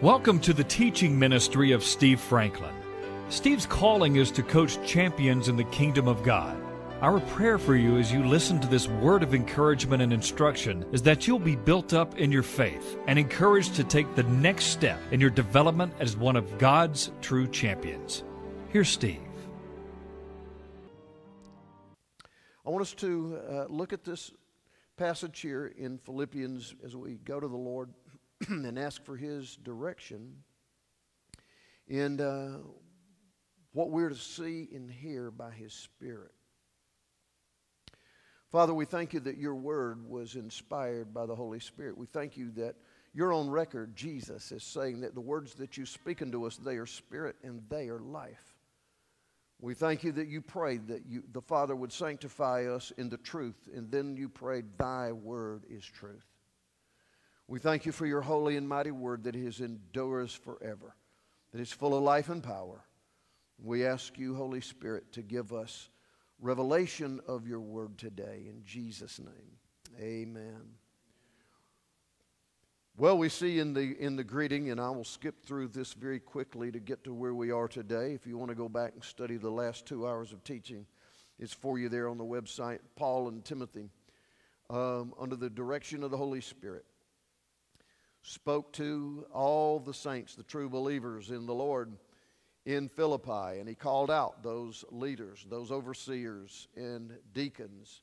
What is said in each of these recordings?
Welcome to the teaching ministry of Steve Franklin. Steve's calling is to coach champions in the kingdom of God. Our prayer for you as you listen to this word of encouragement and instruction is that you'll be built up in your faith and encouraged to take the next step in your development as one of God's true champions. Here's Steve. I want us to uh, look at this passage here in Philippians as we go to the Lord and ask for His direction in uh, what we're to see and hear by His Spirit. Father, we thank you that your word was inspired by the Holy Spirit. We thank you that you're on record, Jesus, is saying that the words that you speak unto us, they are spirit and they are life. We thank you that you prayed that you, the Father would sanctify us in the truth, and then you prayed, Thy word is truth. We thank you for your holy and mighty word that is endures forever, that is full of life and power. We ask you, Holy Spirit, to give us revelation of your word today. In Jesus' name, amen. Well, we see in the, in the greeting, and I will skip through this very quickly to get to where we are today. If you want to go back and study the last two hours of teaching, it's for you there on the website. Paul and Timothy, um, under the direction of the Holy Spirit, spoke to all the saints, the true believers in the Lord in Philippi, and he called out those leaders, those overseers and deacons,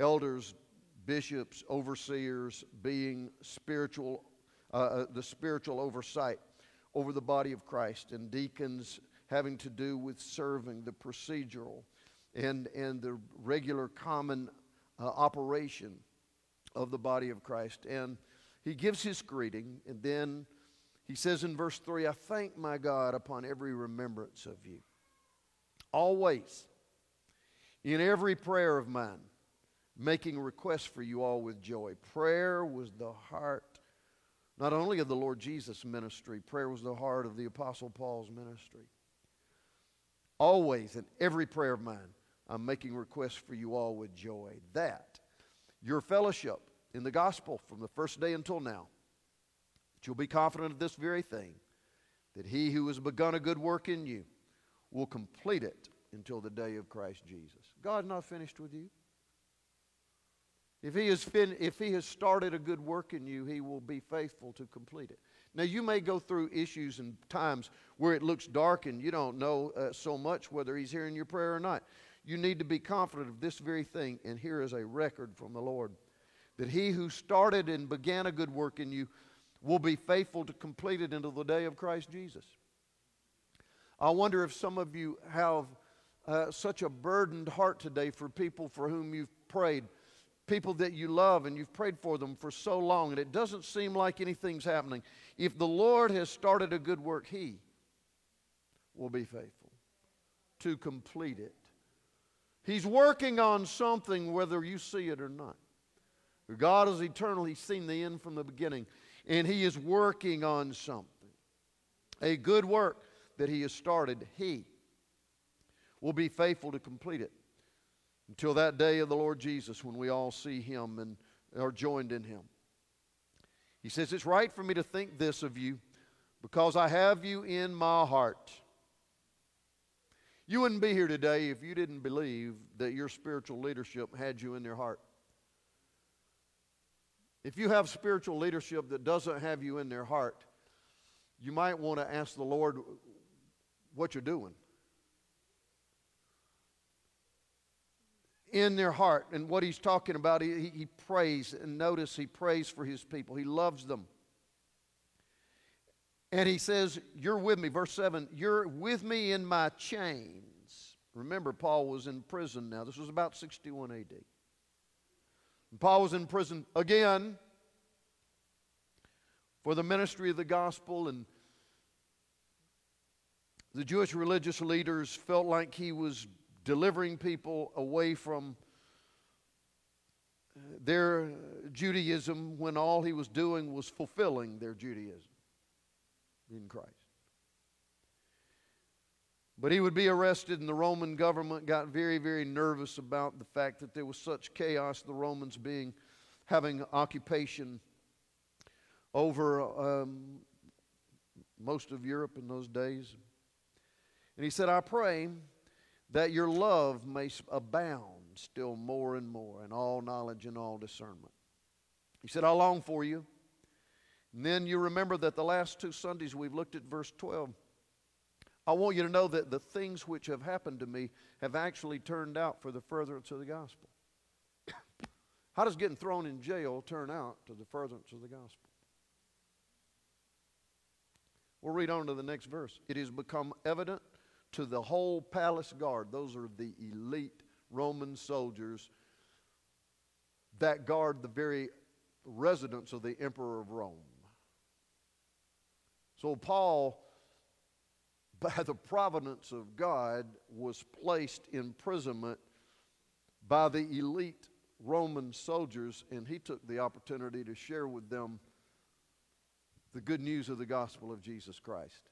elders, bishops, overseers, being spiritual, uh, uh, the spiritual oversight over the body of Christ, and deacons having to do with serving the procedural and, and the regular common uh, operation of the body of Christ. And he gives his greeting, and then he says in verse 3 I thank my God upon every remembrance of you. Always, in every prayer of mine, making requests for you all with joy. Prayer was the heart not only of the Lord Jesus' ministry, prayer was the heart of the Apostle Paul's ministry. Always, in every prayer of mine, I'm making requests for you all with joy. That your fellowship in the gospel from the first day until now, that you'll be confident of this very thing, that he who has begun a good work in you will complete it until the day of Christ Jesus. God's not finished with you. If he, has fin- if he has started a good work in you, he will be faithful to complete it. Now, you may go through issues and times where it looks dark and you don't know uh, so much whether he's hearing your prayer or not. You need to be confident of this very thing, and here is a record from the Lord that he who started and began a good work in you will be faithful to complete it until the day of Christ Jesus. I wonder if some of you have uh, such a burdened heart today for people for whom you've prayed, people that you love and you've prayed for them for so long, and it doesn't seem like anything's happening. If the Lord has started a good work, He will be faithful to complete it. He's working on something whether you see it or not. God is eternal. He's seen the end from the beginning. And He is working on something. A good work that He has started, He will be faithful to complete it until that day of the Lord Jesus when we all see Him and are joined in Him. He says, It's right for me to think this of you because I have you in my heart. You wouldn't be here today if you didn't believe that your spiritual leadership had you in their heart. If you have spiritual leadership that doesn't have you in their heart, you might want to ask the Lord what you're doing. In their heart, and what he's talking about, he, he prays, and notice he prays for his people. He loves them. And he says, You're with me. Verse 7 You're with me in my chains. Remember, Paul was in prison now. This was about 61 AD. And Paul was in prison again for the ministry of the gospel, and the Jewish religious leaders felt like he was delivering people away from their Judaism when all he was doing was fulfilling their Judaism in Christ. But he would be arrested, and the Roman government got very, very nervous about the fact that there was such chaos, the Romans being having occupation over um, most of Europe in those days. And he said, I pray that your love may abound still more and more in all knowledge and all discernment. He said, I long for you. And then you remember that the last two Sundays we've looked at verse 12. I want you to know that the things which have happened to me have actually turned out for the furtherance of the gospel. How does getting thrown in jail turn out to the furtherance of the gospel? We'll read on to the next verse. It has become evident to the whole palace guard, those are the elite Roman soldiers that guard the very residence of the emperor of Rome. So Paul by the providence of God, was placed in imprisonment by the elite Roman soldiers, and he took the opportunity to share with them the good news of the gospel of Jesus Christ.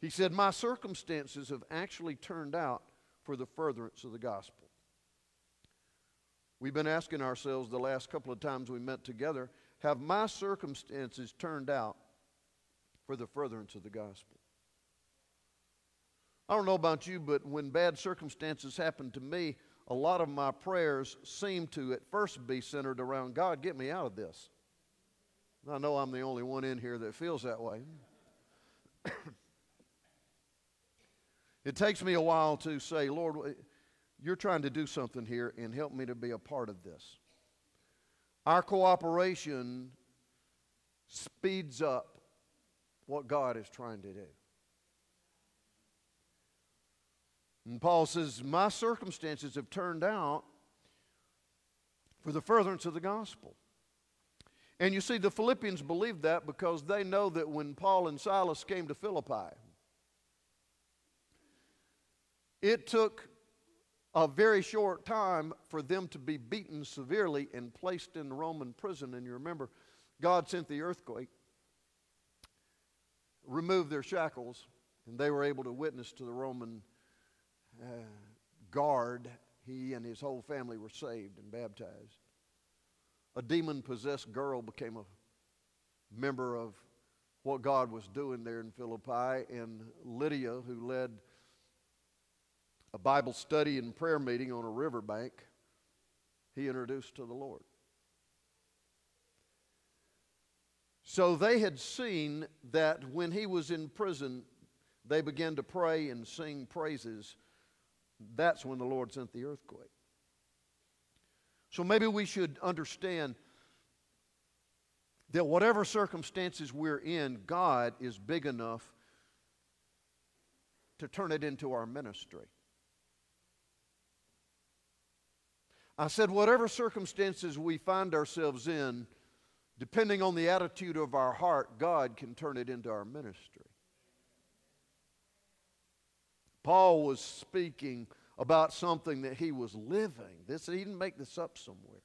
He said, My circumstances have actually turned out for the furtherance of the gospel. We've been asking ourselves the last couple of times we met together have my circumstances turned out for the furtherance of the gospel? I don't know about you, but when bad circumstances happen to me, a lot of my prayers seem to at first be centered around God, get me out of this. I know I'm the only one in here that feels that way. it takes me a while to say, Lord, you're trying to do something here and help me to be a part of this. Our cooperation speeds up what God is trying to do. And Paul says, My circumstances have turned out for the furtherance of the gospel. And you see, the Philippians believed that because they know that when Paul and Silas came to Philippi, it took a very short time for them to be beaten severely and placed in the Roman prison. And you remember, God sent the earthquake, removed their shackles, and they were able to witness to the Roman uh, guard, he and his whole family were saved and baptized. A demon possessed girl became a member of what God was doing there in Philippi, and Lydia, who led a Bible study and prayer meeting on a riverbank, he introduced to the Lord. So they had seen that when he was in prison, they began to pray and sing praises that's when the Lord sent the earthquake. So maybe we should understand that whatever circumstances we're in, God is big enough to turn it into our ministry. I said, whatever circumstances we find ourselves in, depending on the attitude of our heart, God can turn it into our ministry. Paul was speaking about something that he was living. This he didn't make this up somewhere.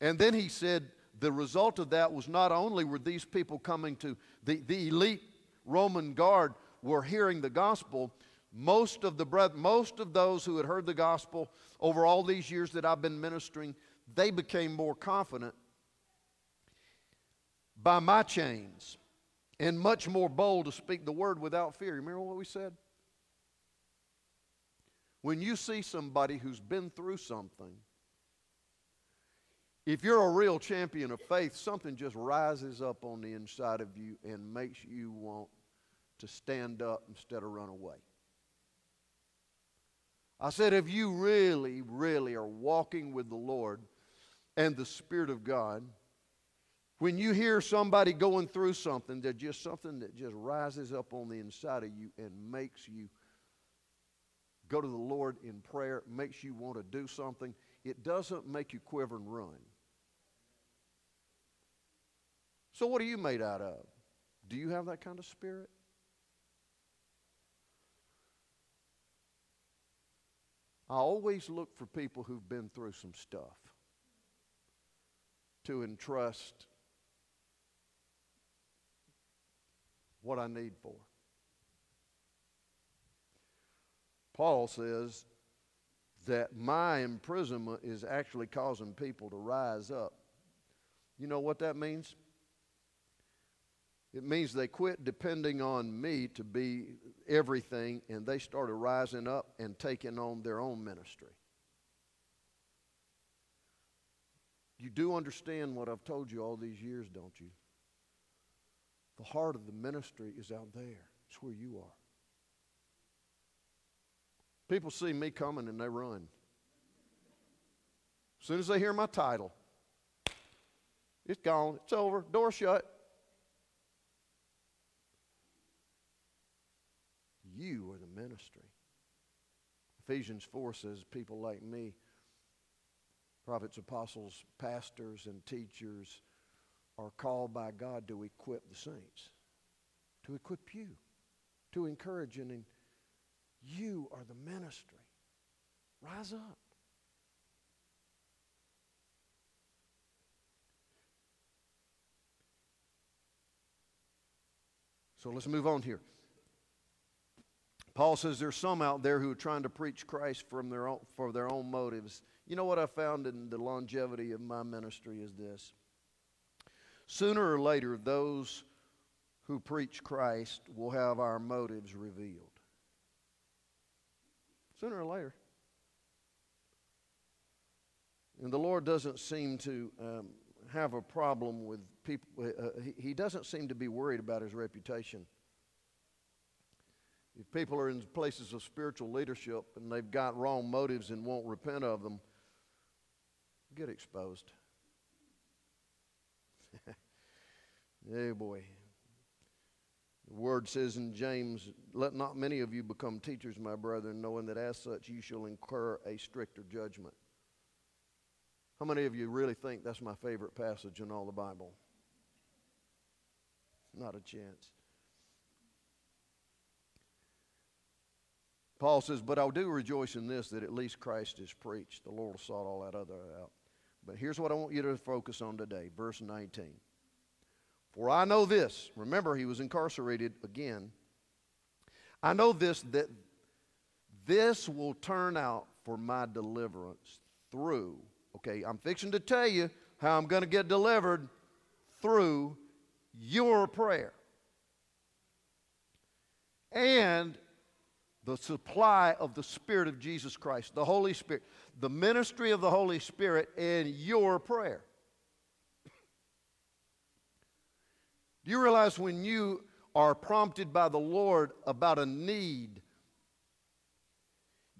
And then he said the result of that was not only were these people coming to the, the elite Roman guard were hearing the gospel, most of the breath, most of those who had heard the gospel over all these years that I've been ministering, they became more confident by my chains and much more bold to speak the word without fear. Remember what we said? When you see somebody who's been through something, if you're a real champion of faith, something just rises up on the inside of you and makes you want to stand up instead of run away. I said, if you really, really are walking with the Lord and the Spirit of God, when you hear somebody going through something, there's just something that just rises up on the inside of you and makes you go to the Lord in prayer, makes you want to do something. It doesn't make you quiver and run. So, what are you made out of? Do you have that kind of spirit? I always look for people who've been through some stuff to entrust what I need for. Paul says that my imprisonment is actually causing people to rise up. You know what that means? It means they quit depending on me to be everything and they started rising up and taking on their own ministry. You do understand what I've told you all these years, don't you? The heart of the ministry is out there. It's where you are. People see me coming and they run. As soon as they hear my title, it's gone. It's over. Door shut. You are the ministry. Ephesians 4 says, People like me, prophets, apostles, pastors, and teachers, are called by God to equip the saints, to equip you, to encourage and you are the ministry. Rise up. So let's move on here. Paul says there's some out there who are trying to preach Christ from their own, for their own motives. You know what I found in the longevity of my ministry is this. Sooner or later, those who preach Christ will have our motives revealed. Sooner or later. And the Lord doesn't seem to um, have a problem with people, uh, he, he doesn't seem to be worried about his reputation. If people are in places of spiritual leadership and they've got wrong motives and won't repent of them, get exposed. oh boy. The word says in James, Let not many of you become teachers, my brethren, knowing that as such you shall incur a stricter judgment. How many of you really think that's my favorite passage in all the Bible? Not a chance. Paul says, But I do rejoice in this that at least Christ is preached. The Lord sort all that other out. But here's what I want you to focus on today verse 19. For I know this. Remember, he was incarcerated again. I know this that this will turn out for my deliverance through. Okay, I'm fixing to tell you how I'm going to get delivered through your prayer. And the supply of the Spirit of Jesus Christ, the Holy Spirit, the ministry of the Holy Spirit in your prayer. Do you realize when you are prompted by the Lord about a need,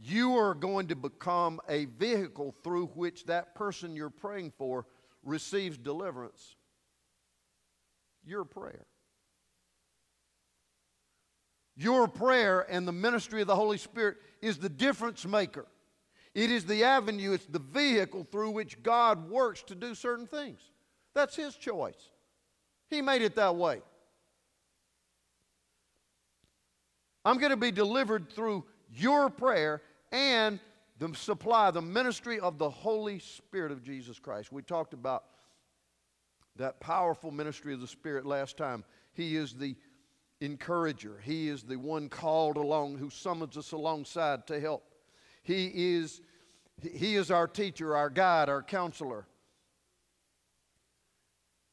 you are going to become a vehicle through which that person you're praying for receives deliverance? Your prayer. Your prayer and the ministry of the Holy Spirit is the difference maker. It is the avenue, it's the vehicle through which God works to do certain things. That's His choice. He made it that way. I'm going to be delivered through your prayer and the supply, the ministry of the Holy Spirit of Jesus Christ. We talked about that powerful ministry of the Spirit last time. He is the encourager. He is the one called along who summons us alongside to help. He is, he is our teacher, our guide, our counselor.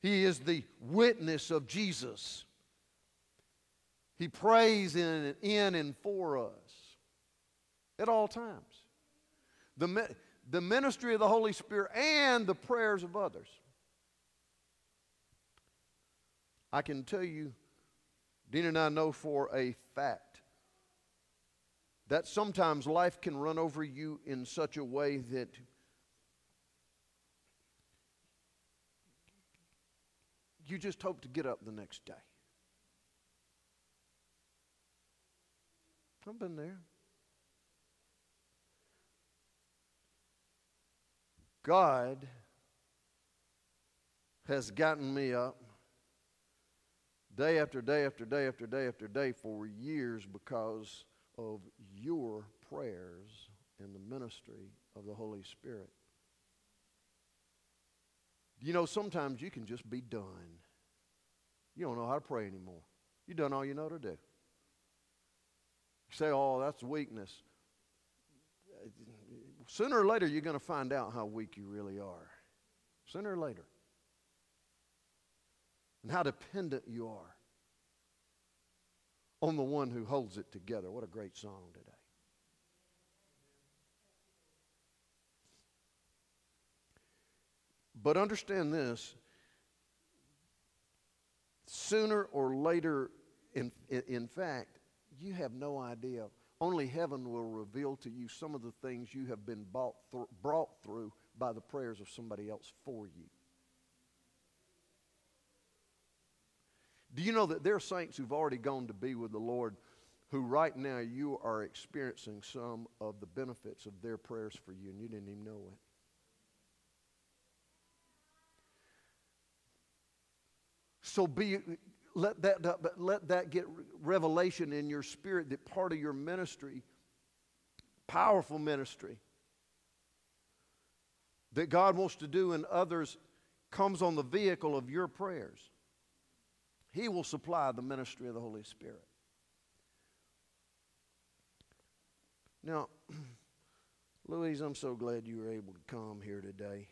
He is the witness of Jesus. He prays in, in and for us at all times. The, the ministry of the Holy Spirit and the prayers of others. I can tell you Dina and I know for a fact that sometimes life can run over you in such a way that you just hope to get up the next day. I've been there. God has gotten me up day after day after day after day after day for years because of your prayers and the ministry of the Holy Spirit. You know, sometimes you can just be done. You don't know how to pray anymore. You've done all you know to do. You say, oh, that's weakness. Sooner or later, you're going to find out how weak you really are. Sooner or later and how dependent you are. on the one who holds it together. What a great song today. But understand this sooner or later, in, in fact, you have no idea. Only heaven will reveal to you some of the things you have been th- brought through by the prayers of somebody else for you. Do you know that there are saints who've already gone to be with the Lord who right now you are experiencing some of the benefits of their prayers for you and you didn't even know it? So be let that let that get revelation in your spirit that part of your ministry, powerful ministry, that God wants to do in others comes on the vehicle of your prayers. He will supply the ministry of the Holy Spirit. Now, Louise, I'm so glad you were able to come here today.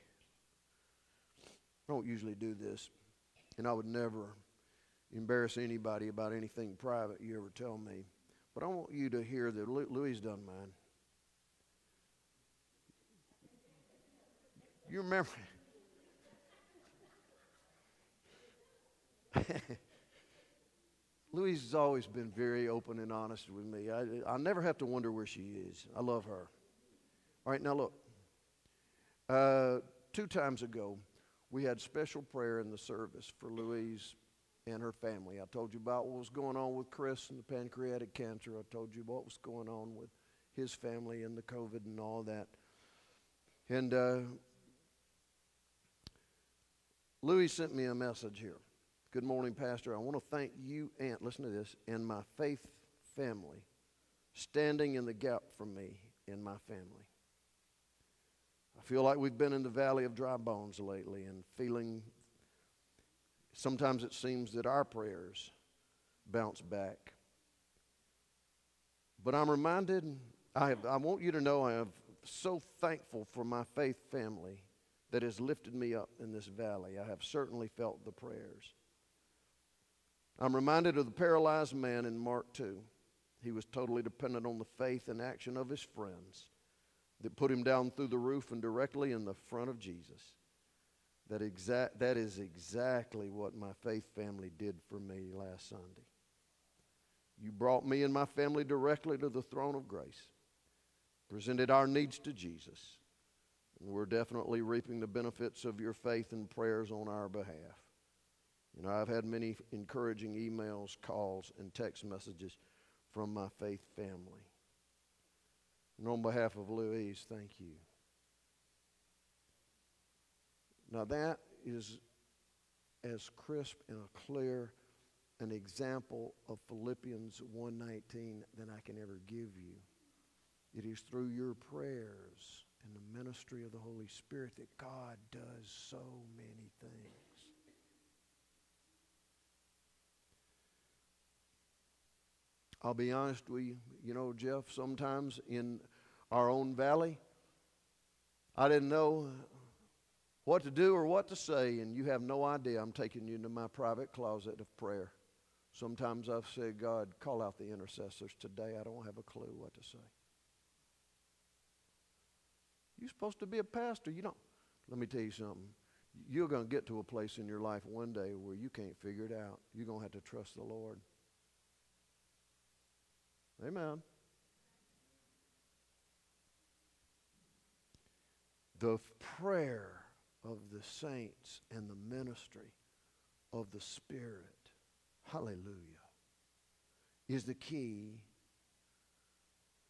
I don't usually do this, and I would never embarrass anybody about anything private you ever tell me. But I want you to hear that Louise done mine. You remember? Louise has always been very open and honest with me. I, I never have to wonder where she is. I love her. All right, now look. Uh, two times ago, we had special prayer in the service for Louise and her family. I told you about what was going on with Chris and the pancreatic cancer. I told you what was going on with his family and the COVID and all that. And uh, sent me a message here. Good morning, Pastor. I want to thank you and, listen to this, and my faith family standing in the gap for me and my family. I feel like we've been in the valley of dry bones lately and feeling sometimes it seems that our prayers bounce back. But I'm reminded, I, have, I want you to know I am so thankful for my faith family that has lifted me up in this valley. I have certainly felt the prayers. I'm reminded of the paralyzed man in Mark 2. He was totally dependent on the faith and action of his friends that put him down through the roof and directly in the front of Jesus. That, exact, that is exactly what my faith family did for me last Sunday. You brought me and my family directly to the throne of grace, presented our needs to Jesus, and we're definitely reaping the benefits of your faith and prayers on our behalf. You know, I've had many encouraging emails, calls, and text messages from my faith family. And on behalf of Louise, thank you. Now that is as crisp and clear an example of Philippians 1:19 than I can ever give you. It is through your prayers and the ministry of the Holy Spirit that God does so many things. I'll be honest with you, you know, Jeff, sometimes in our own valley, I didn't know what to do or what to say, and you have no idea. I'm taking you into my private closet of prayer. Sometimes I've said, God, call out the intercessors today. I don't have a clue what to say. You're supposed to be a pastor. You don't. Let me tell you something. You're going to get to a place in your life one day where you can't figure it out. You're going to have to trust the Lord. Amen. The prayer of the saints and the ministry of the Spirit, hallelujah, is the key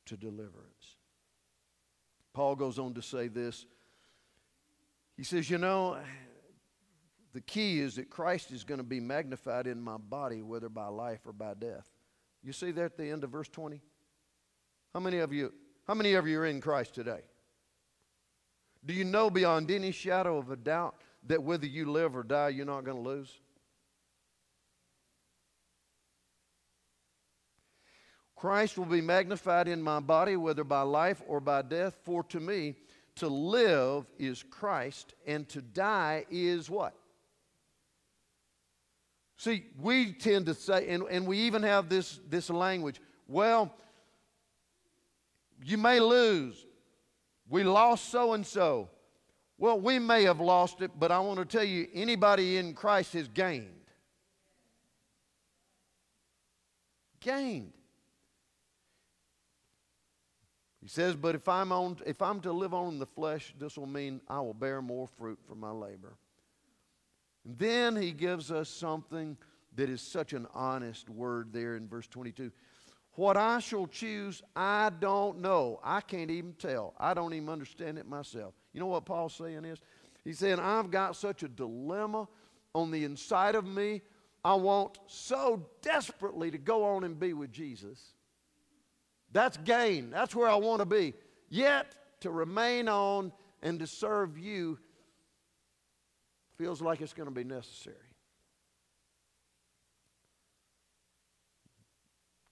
to deliverance. Paul goes on to say this. He says, You know, the key is that Christ is going to be magnified in my body, whether by life or by death. You see there at the end of verse 20? How many of you, how many of you are in Christ today? Do you know beyond any shadow of a doubt that whether you live or die, you're not going to lose? Christ will be magnified in my body, whether by life or by death. For to me, to live is Christ, and to die is what? See, we tend to say, and, and we even have this, this language well, you may lose. We lost so and so. Well, we may have lost it, but I want to tell you anybody in Christ has gained. Gained. He says, But if I'm, on, if I'm to live on the flesh, this will mean I will bear more fruit for my labor. Then he gives us something that is such an honest word there in verse 22. What I shall choose, I don't know. I can't even tell. I don't even understand it myself. You know what Paul's saying is? He's saying, I've got such a dilemma on the inside of me. I want so desperately to go on and be with Jesus. That's gain. That's where I want to be. Yet, to remain on and to serve you feels like it's going to be necessary.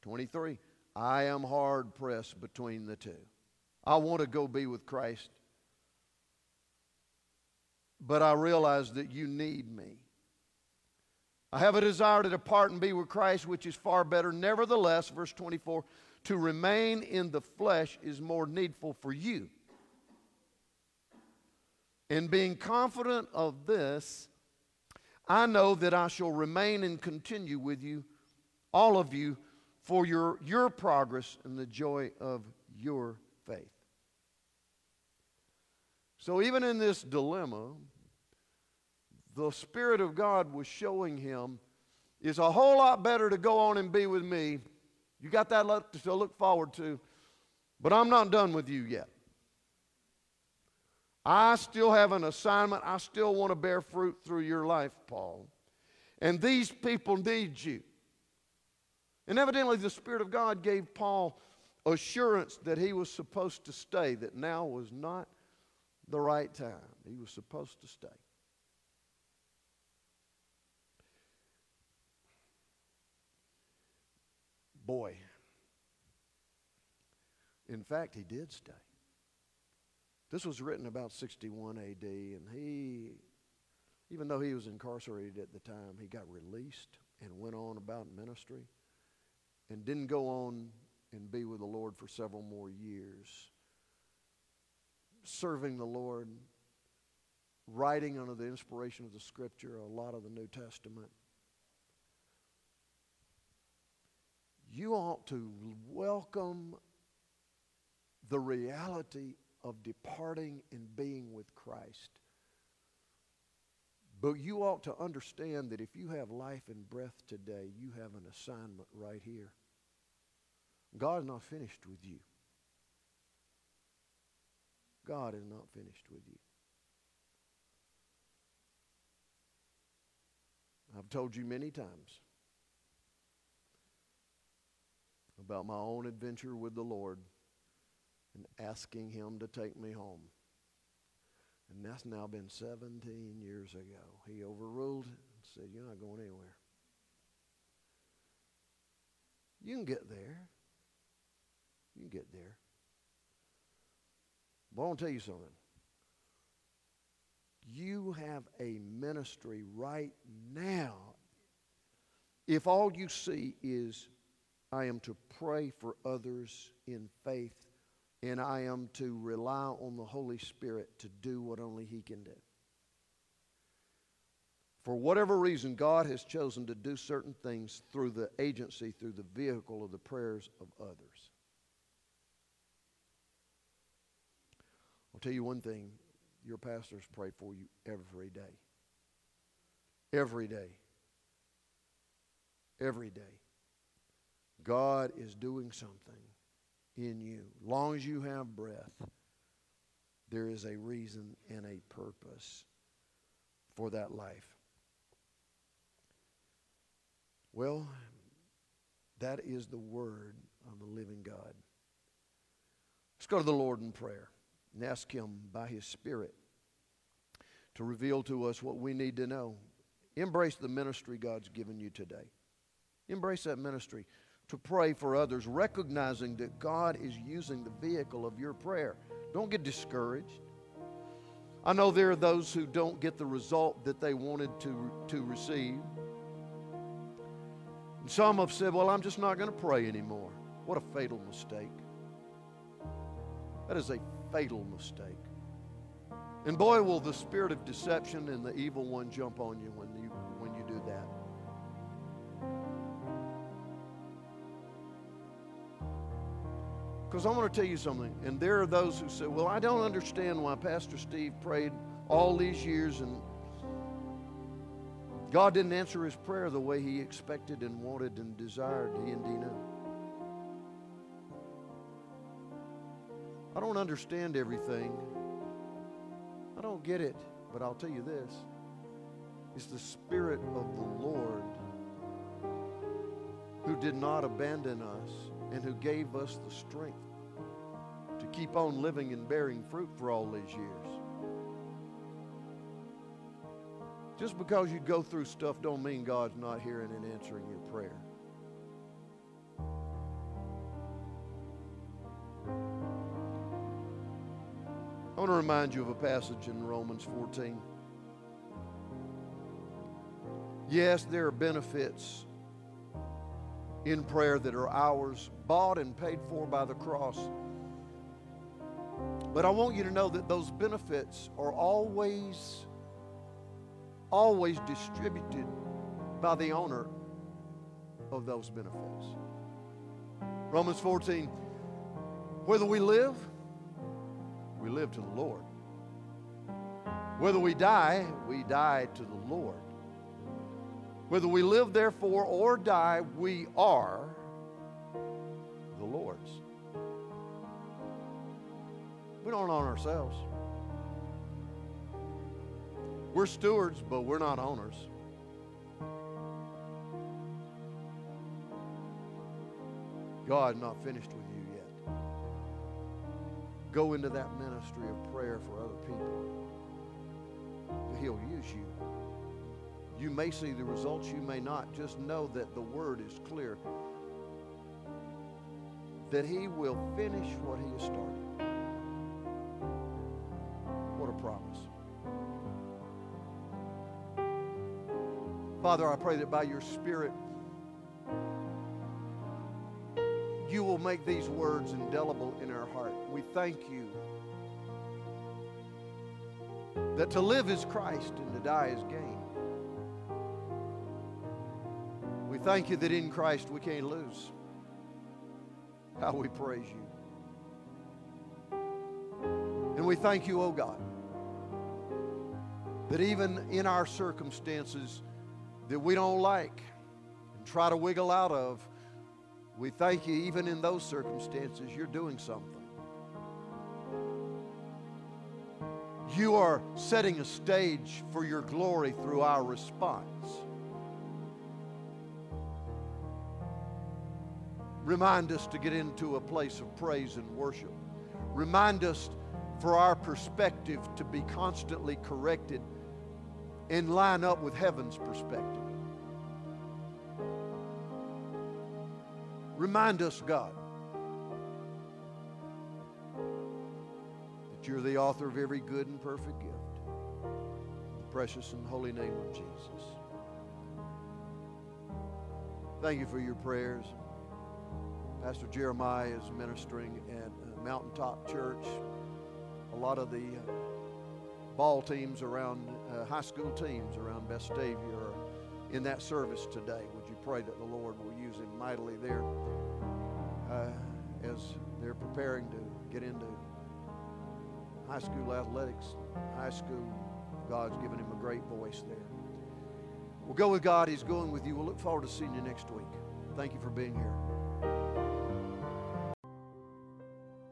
23. I am hard pressed between the two. I want to go be with Christ, but I realize that you need me. I have a desire to depart and be with Christ, which is far better. Nevertheless, verse 24, to remain in the flesh is more needful for you. And being confident of this, I know that I shall remain and continue with you, all of you, for your, your progress and the joy of your faith. So, even in this dilemma, the Spirit of God was showing him it's a whole lot better to go on and be with me. You got that to look forward to, but I'm not done with you yet. I still have an assignment. I still want to bear fruit through your life, Paul. And these people need you. And evidently, the Spirit of God gave Paul assurance that he was supposed to stay, that now was not the right time. He was supposed to stay. Boy, in fact, he did stay. This was written about 61 AD, and he, even though he was incarcerated at the time, he got released and went on about ministry and didn't go on and be with the Lord for several more years, serving the Lord, writing under the inspiration of the Scripture a lot of the New Testament. You ought to welcome the reality of departing and being with Christ. But you ought to understand that if you have life and breath today, you have an assignment right here. God is not finished with you. God is not finished with you. I've told you many times about my own adventure with the Lord and asking Him to take me home. And that's now been 17 years ago. He overruled it and said, You're not going anywhere. You can get there. You can get there. But I want to tell you something. You have a ministry right now. If all you see is, I am to pray for others in faith and I am to rely on the Holy Spirit to do what only He can do. For whatever reason, God has chosen to do certain things through the agency, through the vehicle of the prayers of others. I'll tell you one thing your pastors pray for you every day. Every day. Every day. God is doing something in you. Long as you have breath, there is a reason and a purpose for that life. Well, that is the word of the living God. Let's go to the Lord in prayer and ask Him by His Spirit to reveal to us what we need to know. Embrace the ministry God's given you today. Embrace that ministry to pray for others, recognizing that God is using the vehicle of your prayer. Don't get discouraged. I know there are those who don't get the result that they wanted to, to receive. And some have said, Well, I'm just not going to pray anymore. What a fatal mistake. That is a fatal mistake. And boy, will the spirit of deception and the evil one jump on you when you, Because I want to tell you something, and there are those who say, Well, I don't understand why Pastor Steve prayed all these years and God didn't answer his prayer the way he expected and wanted and desired, he and Dina. I don't understand everything. I don't get it, but I'll tell you this. It's the Spirit of the Lord who did not abandon us and who gave us the strength to keep on living and bearing fruit for all these years. Just because you go through stuff don't mean God's not hearing and answering your prayer. I want to remind you of a passage in Romans 14. Yes, there are benefits in prayer that are ours, bought and paid for by the cross. But I want you to know that those benefits are always, always distributed by the owner of those benefits. Romans 14, whether we live, we live to the Lord. Whether we die, we die to the Lord. Whether we live, therefore, or die, we are the Lord's. We don't own ourselves. We're stewards, but we're not owners. God not finished with you yet. Go into that ministry of prayer for other people. He'll use you. You may see the results, you may not. Just know that the word is clear that He will finish what He has started. What a promise. Father, I pray that by your Spirit, you will make these words indelible in our heart. We thank you that to live is Christ and to die is gain. Thank you that in Christ we can't lose. How we praise you. And we thank you, oh God, that even in our circumstances that we don't like and try to wiggle out of, we thank you even in those circumstances you're doing something. You are setting a stage for your glory through our response. Remind us to get into a place of praise and worship. Remind us for our perspective to be constantly corrected and line up with heaven's perspective. Remind us, God, that you're the author of every good and perfect gift. In the precious and holy name of Jesus. Thank you for your prayers. Pastor Jeremiah is ministering at uh, Mountaintop Church. A lot of the uh, ball teams around, uh, high school teams around Vestavia are in that service today. Would you pray that the Lord will use him mightily there uh, as they're preparing to get into high school athletics, high school. God's given him a great voice there. We'll go with God. He's going with you. We'll look forward to seeing you next week. Thank you for being here.